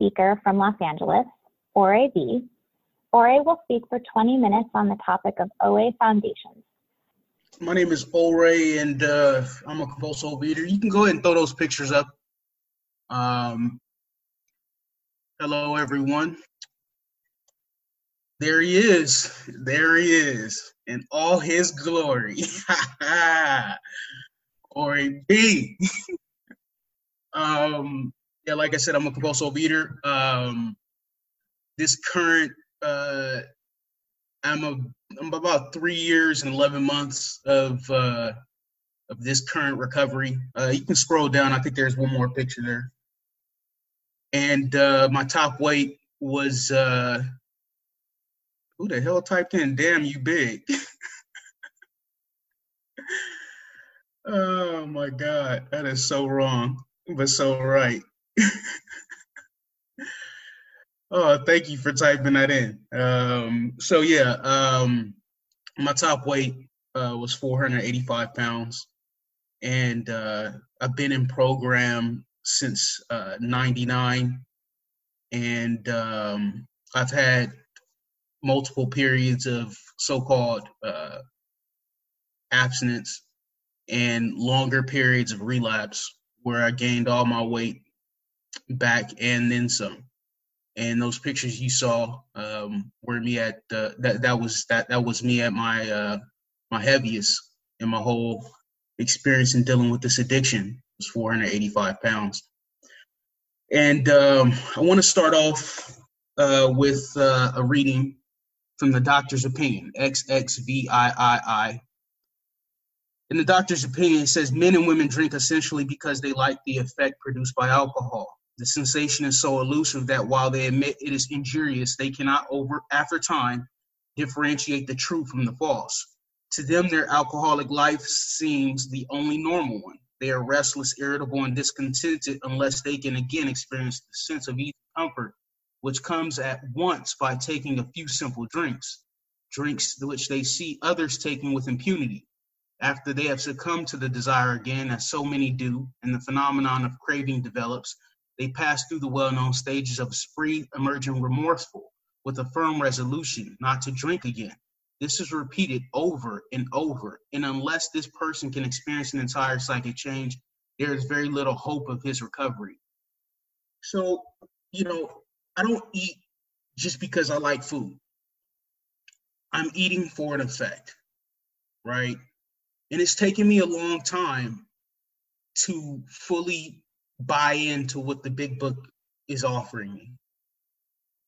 speaker from Los Angeles, Ore B. Ore will speak for 20 minutes on the topic of OA foundations. My name is Ore, and uh, I'm a compulsive overeater. You can go ahead and throw those pictures up. Um, hello, everyone. There he is. There he is in all his glory. Ore B. um, yeah, like I said, I'm a compulsive eater. Um, this current, uh, I'm a, I'm about three years and 11 months of, uh, of this current recovery. Uh, you can scroll down. I think there's one more picture there. And, uh, my top weight was, uh, who the hell typed in, damn you big? oh my God, that is so wrong, but so right. oh, thank you for typing that in. Um, so yeah, um, my top weight uh, was 485 pounds, and uh, I've been in program since uh, '99, and um, I've had multiple periods of so-called uh, abstinence and longer periods of relapse where I gained all my weight back and then some. And those pictures you saw um, were me at uh, that that was that that was me at my uh, my heaviest in my whole experience in dealing with this addiction it was 485 pounds. And um, I want to start off uh, with uh, a reading from the doctor's opinion, XXVIII. In the doctor's opinion, it says men and women drink essentially because they like the effect produced by alcohol. The sensation is so elusive that while they admit it is injurious, they cannot over after time differentiate the true from the false. To them, their alcoholic life seems the only normal one. They are restless, irritable, and discontented unless they can again experience the sense of and comfort, which comes at once by taking a few simple drinks, drinks which they see others taking with impunity. After they have succumbed to the desire again, as so many do, and the phenomenon of craving develops, they pass through the well-known stages of spree, emerging remorseful, with a firm resolution not to drink again. This is repeated over and over, and unless this person can experience an entire psychic change, there is very little hope of his recovery. So, you know, I don't eat just because I like food. I'm eating for an effect, right? And it's taken me a long time to fully buy into what the big book is offering me.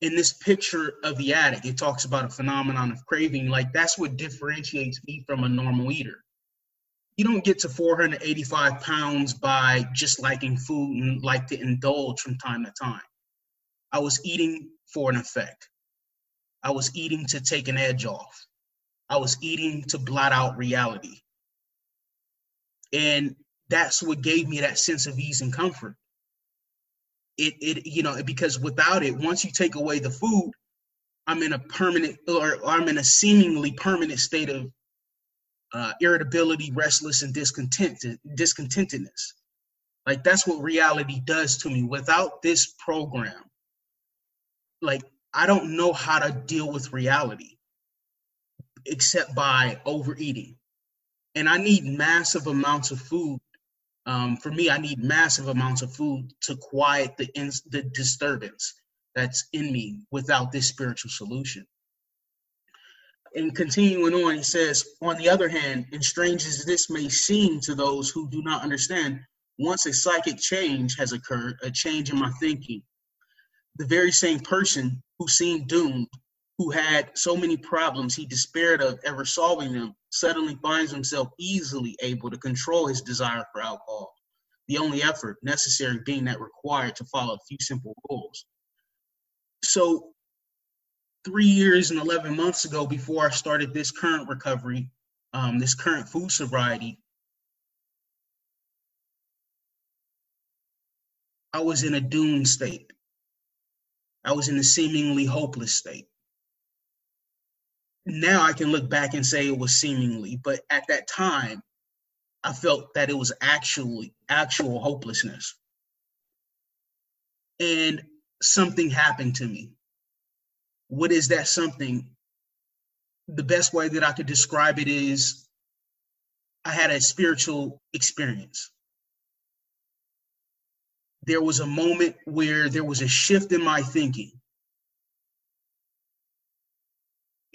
In this picture of the addict, it talks about a phenomenon of craving. Like that's what differentiates me from a normal eater. You don't get to 485 pounds by just liking food and like to indulge from time to time. I was eating for an effect. I was eating to take an edge off. I was eating to blot out reality. And that's what gave me that sense of ease and comfort. It, it, you know, because without it, once you take away the food, I'm in a permanent, or I'm in a seemingly permanent state of uh, irritability, restless, and discontented, discontentedness. Like that's what reality does to me. Without this program, like I don't know how to deal with reality except by overeating. And I need massive amounts of food um, for me, I need massive amounts of food to quiet the, ins- the disturbance that's in me without this spiritual solution. And continuing on, he says, on the other hand, and strange as this may seem to those who do not understand, once a psychic change has occurred, a change in my thinking, the very same person who seemed doomed, who had so many problems he despaired of ever solving them, suddenly finds himself easily able to control his desire for alcohol, the only effort necessary being that required to follow a few simple rules. So, three years and 11 months ago, before I started this current recovery, um, this current food sobriety, I was in a doomed state. I was in a seemingly hopeless state now I can look back and say it was seemingly, but at that time, I felt that it was actually actual hopelessness. And something happened to me. What is that something? The best way that I could describe it is I had a spiritual experience. There was a moment where there was a shift in my thinking.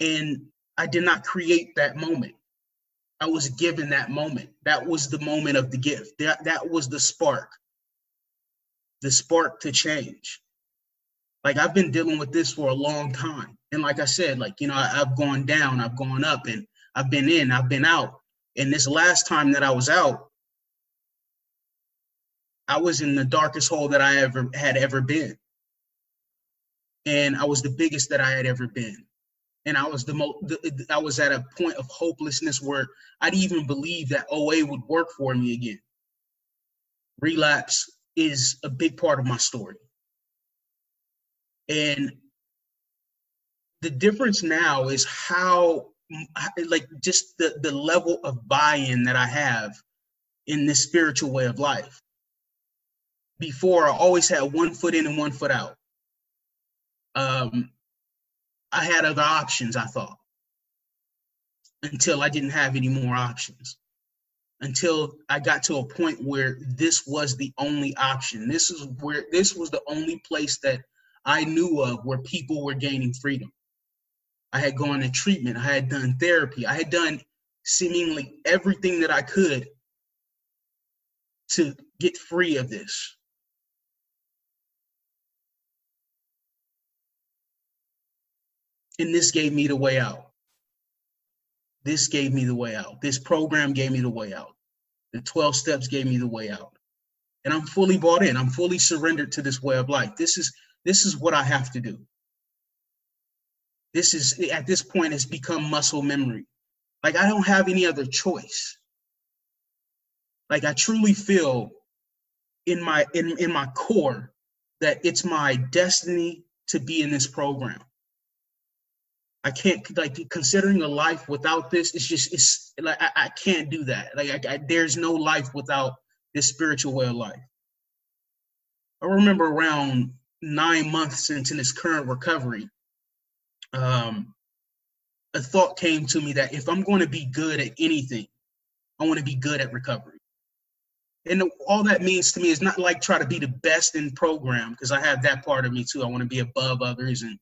And I did not create that moment. I was given that moment. That was the moment of the gift. That, that was the spark, the spark to change. Like I've been dealing with this for a long time. And like I said, like, you know, I, I've gone down, I've gone up, and I've been in, I've been out. And this last time that I was out, I was in the darkest hole that I ever had ever been. And I was the biggest that I had ever been. And I was the most, I was at a point of hopelessness where I'd even believe that OA would work for me again. Relapse is a big part of my story. And the difference now is how like just the the level of buy-in that I have in this spiritual way of life. Before I always had one foot in and one foot out. Um, I had other options, I thought, until I didn't have any more options. Until I got to a point where this was the only option. This is where this was the only place that I knew of where people were gaining freedom. I had gone to treatment, I had done therapy, I had done seemingly everything that I could to get free of this. And this gave me the way out. This gave me the way out. This program gave me the way out. The 12 steps gave me the way out. And I'm fully bought in. I'm fully surrendered to this way of life. This is this is what I have to do. This is at this point it's become muscle memory. Like I don't have any other choice. Like I truly feel in my in, in my core that it's my destiny to be in this program. I can't like considering a life without this. It's just it's like I, I can't do that. Like I, I, there's no life without this spiritual way of life. I remember around nine months into this current recovery, um, a thought came to me that if I'm going to be good at anything, I want to be good at recovery. And all that means to me is not like try to be the best in program because I have that part of me too. I want to be above others and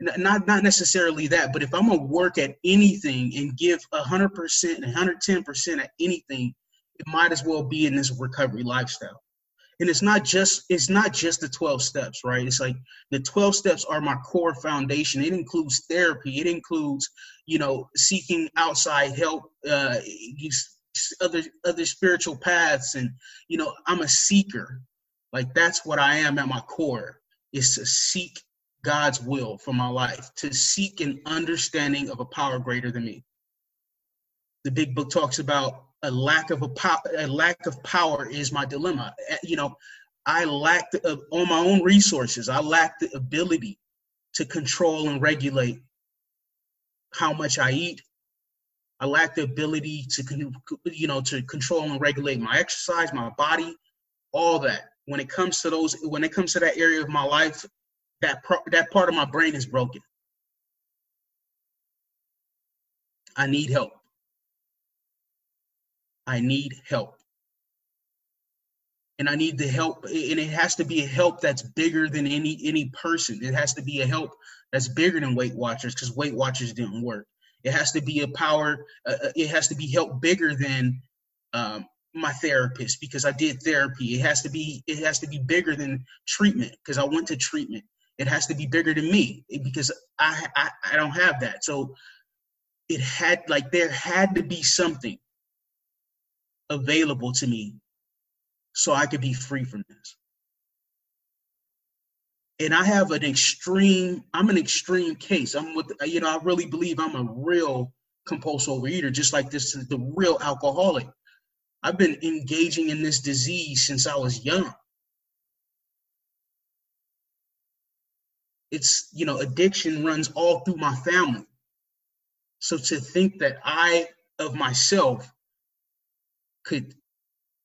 not not necessarily that, but if I'm gonna work at anything and give hundred percent, hundred ten percent at anything, it might as well be in this recovery lifestyle. And it's not just it's not just the 12 steps right? It's like the 12 steps are my core foundation. It includes therapy. It includes you know seeking outside help uh other other spiritual paths and you know i'm a seeker. Like that's what i am at my core is to seek god's will for my life to seek an understanding of a power greater than me the big book talks about a lack of a, po- a lack of power is my dilemma. Eh, you know, I lack uh, on my own resources. I lack the ability to control and regulate how much I eat. I lack the ability to, you know, to control and regulate my exercise, my body, all that. When it comes to those, when it comes to that area of my life, that pro- that part of my brain is broken. I need help. I need help. And I need the help, and it has to be a help that's bigger than any any person. It has to be a help that's bigger than Weight Watchers because Weight Watchers didn't work. It has to be a power. Uh, uh, it has to be help bigger than um, my therapist because I did therapy. It has to be. It has to be bigger than treatment because I went to treatment. It has to be bigger than me eh, because I, I I don't have that. So it had like there had to be something available to me so I could be free from this. And I have an extreme, I'm an extreme case. I'm with, uh, you know, I really believe I'm a real compulsive overeater, just like this is the real alcoholic. I've been engaging in this disease since I was young. It's, you know, addiction runs all through my family. So to think that I, of myself, could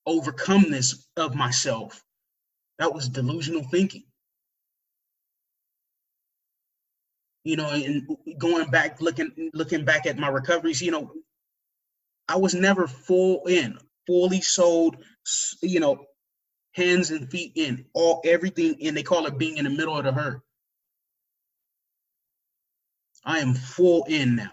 overcome this of myself. That was delusional thinking. you know, and going back, looking looking back at my recoveries, you know, I was never full in, fully sold, you know, hands and feet in, all everything and They call it being in the middle of the herd. I am full in now.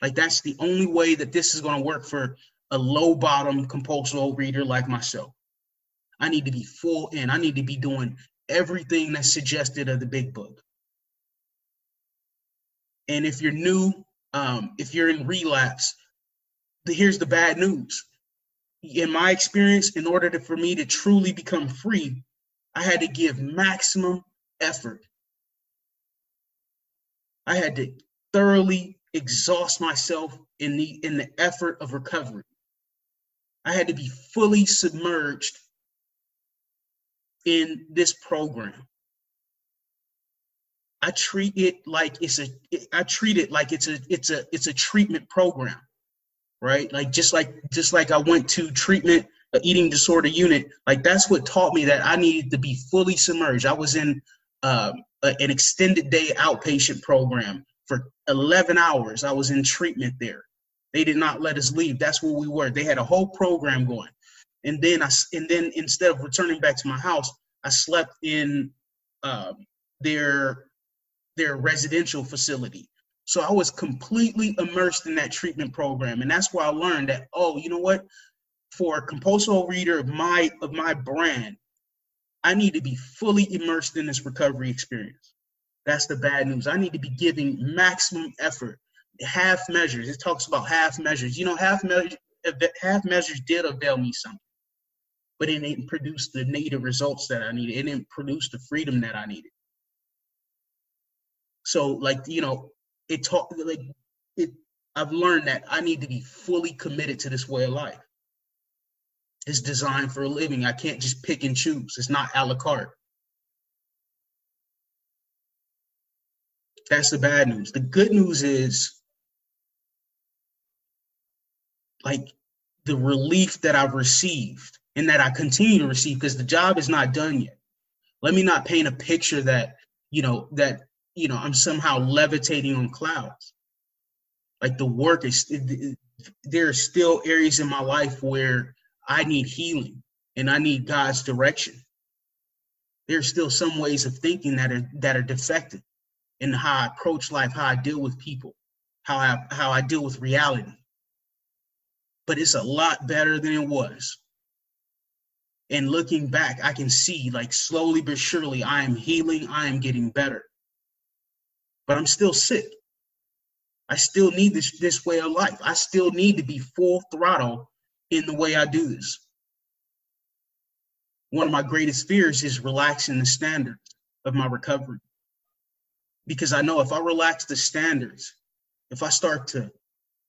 Like that's the only way that this is going to work for a low bottom compulsive reader like myself. I need to be full in. I need to be doing everything that's suggested of the big book. And if you're new, um, if you're in relapse, the, here's the bad news. In my experience, in order to, for me to truly become free, I had to give maximum effort. I had to thoroughly exhaust myself in the in the effort of recovery. I had to be fully submerged in this program. I treat it like it's a I treat it like it's a it's a it's a treatment program. Right? Like just like just like I went to treatment eating disorder unit, like that's what taught me that I needed to be fully submerged. I was in uh, an extended day outpatient program for 11 hours. I was in treatment there. They did not let us leave. That's where we were. They had a whole program going. And then I and then instead of returning back to my house, I slept in uh, their their residential facility. So I was completely immersed in that treatment program, and that's where I learned that oh, you know what? For a compulsive reader of my of my brand, I need to be fully immersed in this recovery experience. That's the bad news. I need to be giving maximum effort, half measures. It talks about half measures. You know, half measures half measures did avail me something, but it didn't produce the needed results that I needed. It didn't produce the freedom that I needed. So, like you know, it taught like it. I've learned that I need to be fully committed to this way of life. It's designed for a living. I can't just pick and choose. It's not a la carte. That's the bad news. The good news is like the relief that I've received and that I continue to receive because the job is not done yet. Let me not paint a picture that, you know, that, you know, I'm somehow levitating on clouds. Like the work is, there are still areas in my life where I need healing and I need God's direction. There's still some ways of thinking that are that are defective in how I approach life, how I deal with people, how I how I deal with reality. But it's a lot better than it was. And looking back, I can see like slowly but surely I am healing, I am getting better. But I'm still sick. I still need this this way of life. I still need to be full throttle in the way I do this. One of my greatest fears is relaxing the standards of my recovery because I know if I relax the standards, if I start to,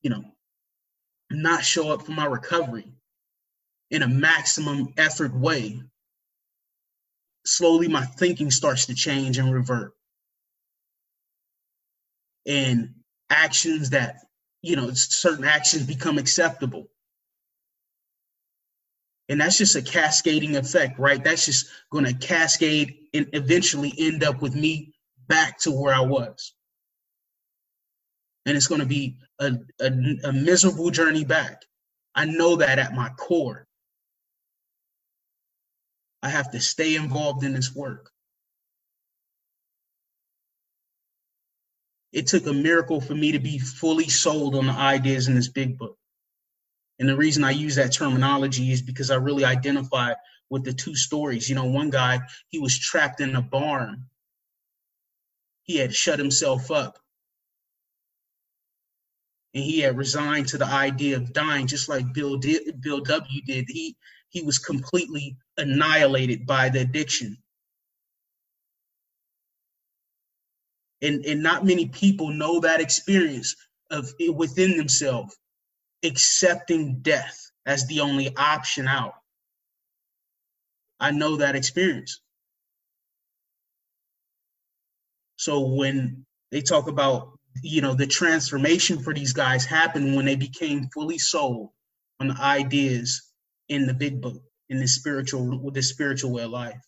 you know, not show up for my recovery in a maximum effort way, slowly my thinking starts to change and revert. And actions that, you know, certain actions become acceptable. And that's just a cascading effect, right? That's just going to cascade and eventually end up with me back to where I was. And it's going to be a, a, a miserable journey back. I know that at my core. I have to stay involved in this work. It took a miracle for me to be fully sold on the ideas in this big book. And the reason I use that terminology is because I really identify with the two stories. You know, one guy, he was trapped in a barn he had shut himself up. And he had resigned to the idea of dying, just like Bill did, Bill W. did. He he was completely annihilated by the addiction. And, and not many people know that experience of within themselves, accepting death as the only option out. I know that experience. So when they talk about, you know, the transformation for these guys happened when they became fully sold on the ideas in the big book, in the spiritual, with the spiritual way of life.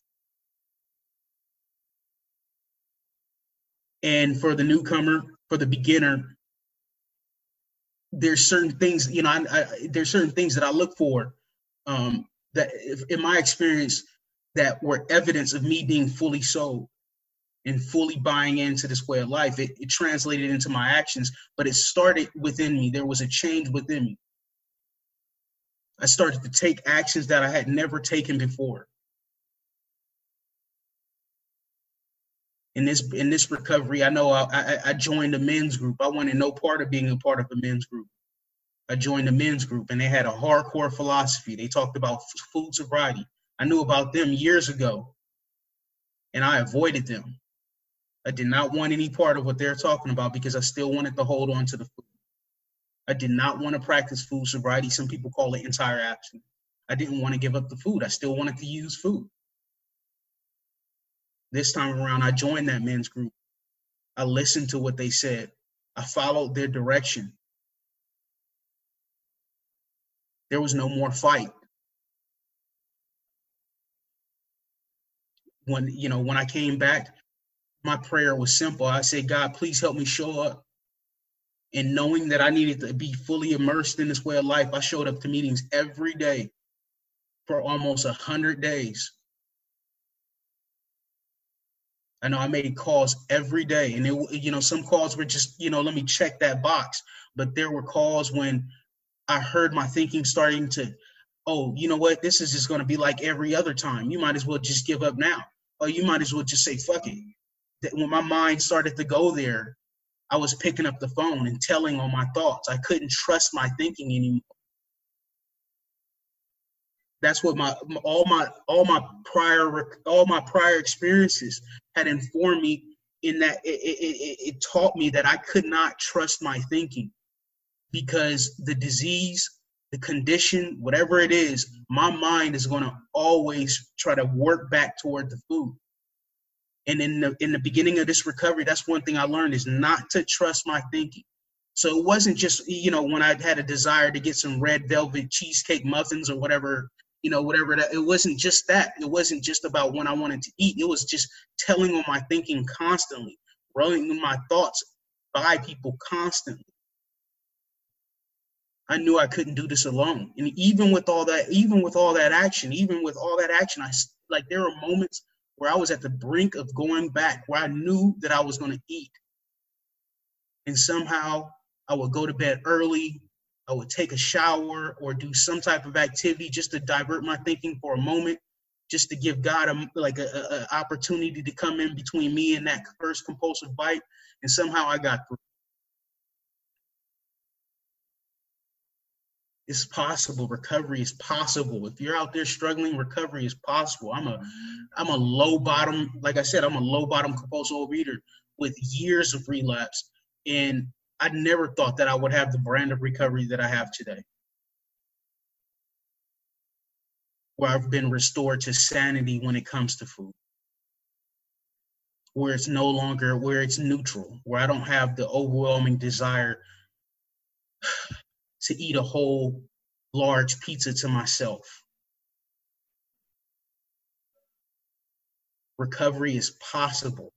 And for the newcomer, for the beginner, there's certain things, you know, I, I, there's certain things that I look for um, that, if, in my experience, that were evidence of me being fully sold and fully buying into this way of life. It, it translated into my actions, but it started within me. There was a change within me. I started to take actions that I had never taken before. In this in this recovery, I know I, I, I joined a men's group. I wanted no part of being a part of a men's group. I joined a men's group, and they had a hardcore philosophy. They talked about food sobriety. I knew about them years ago, and I avoided them. I did not want any part of what they're talking about because I still wanted to hold on to the food. I did not want to practice food sobriety. Some people call it entire abstinence. I didn't want to give up the food. I still wanted to use food. This time around, I joined that men's group. I listened to what they said. I followed their direction. There was no more fight. When you know, when I came back, my prayer was simple. I said, God, please help me show up. And knowing that I needed to be fully immersed in this way of life, I showed up to meetings every day for almost a hundred days. I know I made calls every day, and it, you know, some calls were just, you know, let me check that box. But there were calls when I heard my thinking starting to, oh, you know what, this is just going to be like every other time. You might as well just give up now, or you might as well just say fuck it that when my mind started to go there, I was picking up the phone and telling all my thoughts. I couldn't trust my thinking anymore. That's what my all my all my prior all my prior experiences had informed me in that it, it, it, taught me that I could not trust my thinking because the disease, the condition, whatever it is, my mind is going to always try to work back toward the food. And in the in the beginning of this recovery, that's one thing I learned is not to trust my thinking. So it wasn't just you know when I had a desire to get some red velvet cheesecake muffins or whatever you know whatever that it wasn't just that it wasn't just about when I wanted to eat. It was just telling on my thinking constantly, running my thoughts by people constantly. I knew I couldn't do this alone. And even with all that, even with all that action, even with all that action, I like there are moments where I was at the brink of going back, where I knew that I was going to eat. And somehow I would go to bed early, I would take a shower or do some type of activity just to divert my thinking for a moment, just to give God a, like a, a, opportunity to come in between me and that first compulsive bite. And somehow I got through. it's possible recovery is possible if you're out there struggling recovery is possible i'm a i'm a low bottom like i said i'm a low bottom compulsive reader with years of relapse and i never thought that i would have the brand of recovery that i have today where i've been restored to sanity when it comes to food where it's no longer where it's neutral where i don't have the overwhelming desire to eat a whole large pizza to myself. Recovery is possible.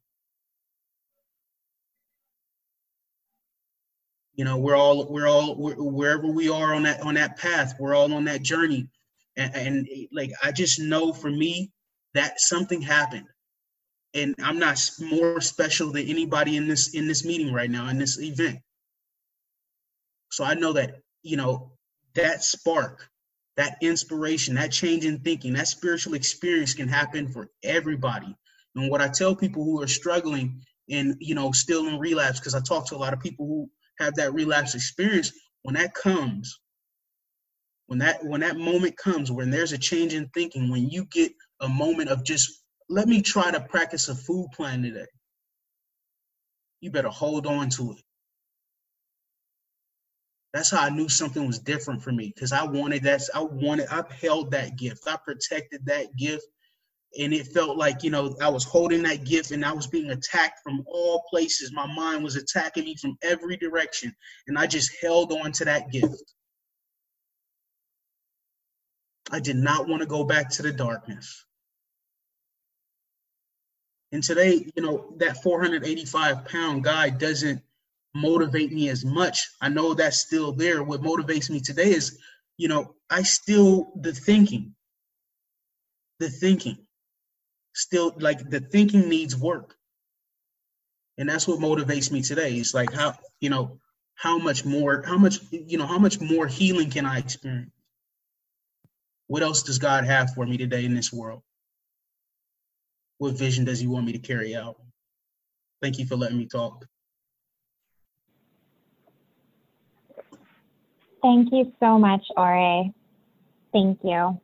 You know, we're all we're all we're, wherever we are on that on that path, we're all on that journey, and, and like I just know for me that something happened, and I'm not more special than anybody in this in this meeting right now in this event. So I know that you know, that spark, that inspiration, that change in thinking, that spiritual experience can happen for everybody. And what I tell people who are struggling and, you know, still in relapse, because I talk to a lot of people who have that relapse experience, when that comes, when that when that moment comes when there's a change in thinking when you get a moment of just let me try to practice a food plan today you better hold on to it that's how I knew something was different for me because I wanted that. I wanted, I held that gift. I protected that gift. And it felt like, you know, I was holding that gift and I was being attacked from all places. My mind was attacking me from every direction. And I just held on to that gift. I did not want to go back to the darkness. And today, you know, that 485 pound guy doesn't motivate me as much. I know that's still there. What motivates me today is, you know, I still, the thinking, the thinking, still like the thinking needs work. And that's what motivates me today. It's like how, you know, how much more, how much, you know, how much more healing can I experience? What else does God have for me today in this world? What vision does He want me to carry out? Thank you for letting me talk. Thank you so much, Ore. Thank you.